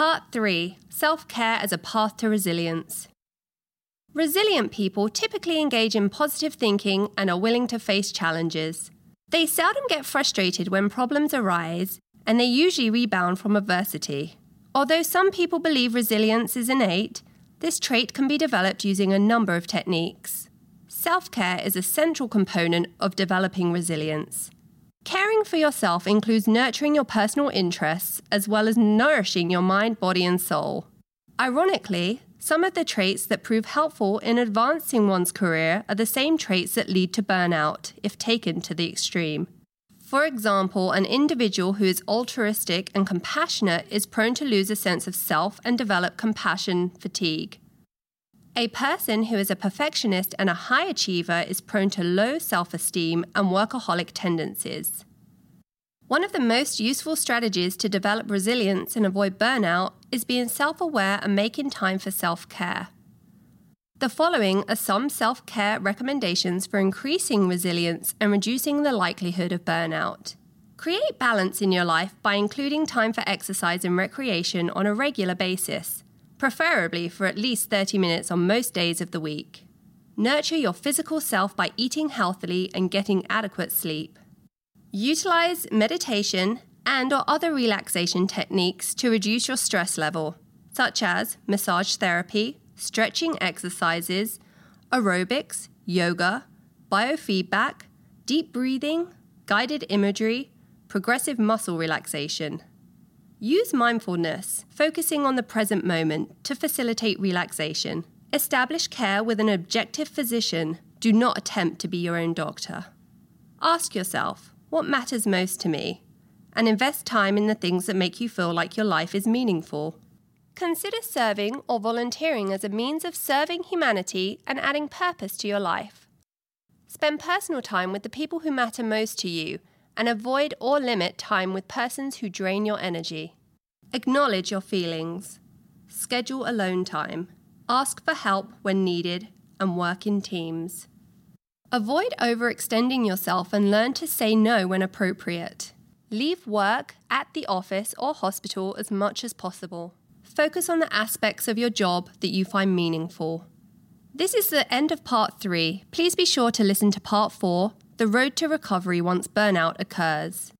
Part 3 Self Care as a Path to Resilience. Resilient people typically engage in positive thinking and are willing to face challenges. They seldom get frustrated when problems arise, and they usually rebound from adversity. Although some people believe resilience is innate, this trait can be developed using a number of techniques. Self care is a central component of developing resilience. Caring for yourself includes nurturing your personal interests as well as nourishing your mind, body, and soul. Ironically, some of the traits that prove helpful in advancing one's career are the same traits that lead to burnout if taken to the extreme. For example, an individual who is altruistic and compassionate is prone to lose a sense of self and develop compassion fatigue. A person who is a perfectionist and a high achiever is prone to low self esteem and workaholic tendencies. One of the most useful strategies to develop resilience and avoid burnout is being self aware and making time for self care. The following are some self care recommendations for increasing resilience and reducing the likelihood of burnout. Create balance in your life by including time for exercise and recreation on a regular basis preferably for at least 30 minutes on most days of the week. Nurture your physical self by eating healthily and getting adequate sleep. Utilize meditation and or other relaxation techniques to reduce your stress level, such as massage therapy, stretching exercises, aerobics, yoga, biofeedback, deep breathing, guided imagery, progressive muscle relaxation. Use mindfulness, focusing on the present moment, to facilitate relaxation. Establish care with an objective physician. Do not attempt to be your own doctor. Ask yourself, what matters most to me? And invest time in the things that make you feel like your life is meaningful. Consider serving or volunteering as a means of serving humanity and adding purpose to your life. Spend personal time with the people who matter most to you and avoid or limit time with persons who drain your energy. Acknowledge your feelings. Schedule alone time. Ask for help when needed and work in teams. Avoid overextending yourself and learn to say no when appropriate. Leave work at the office or hospital as much as possible. Focus on the aspects of your job that you find meaningful. This is the end of part three. Please be sure to listen to part four the road to recovery once burnout occurs.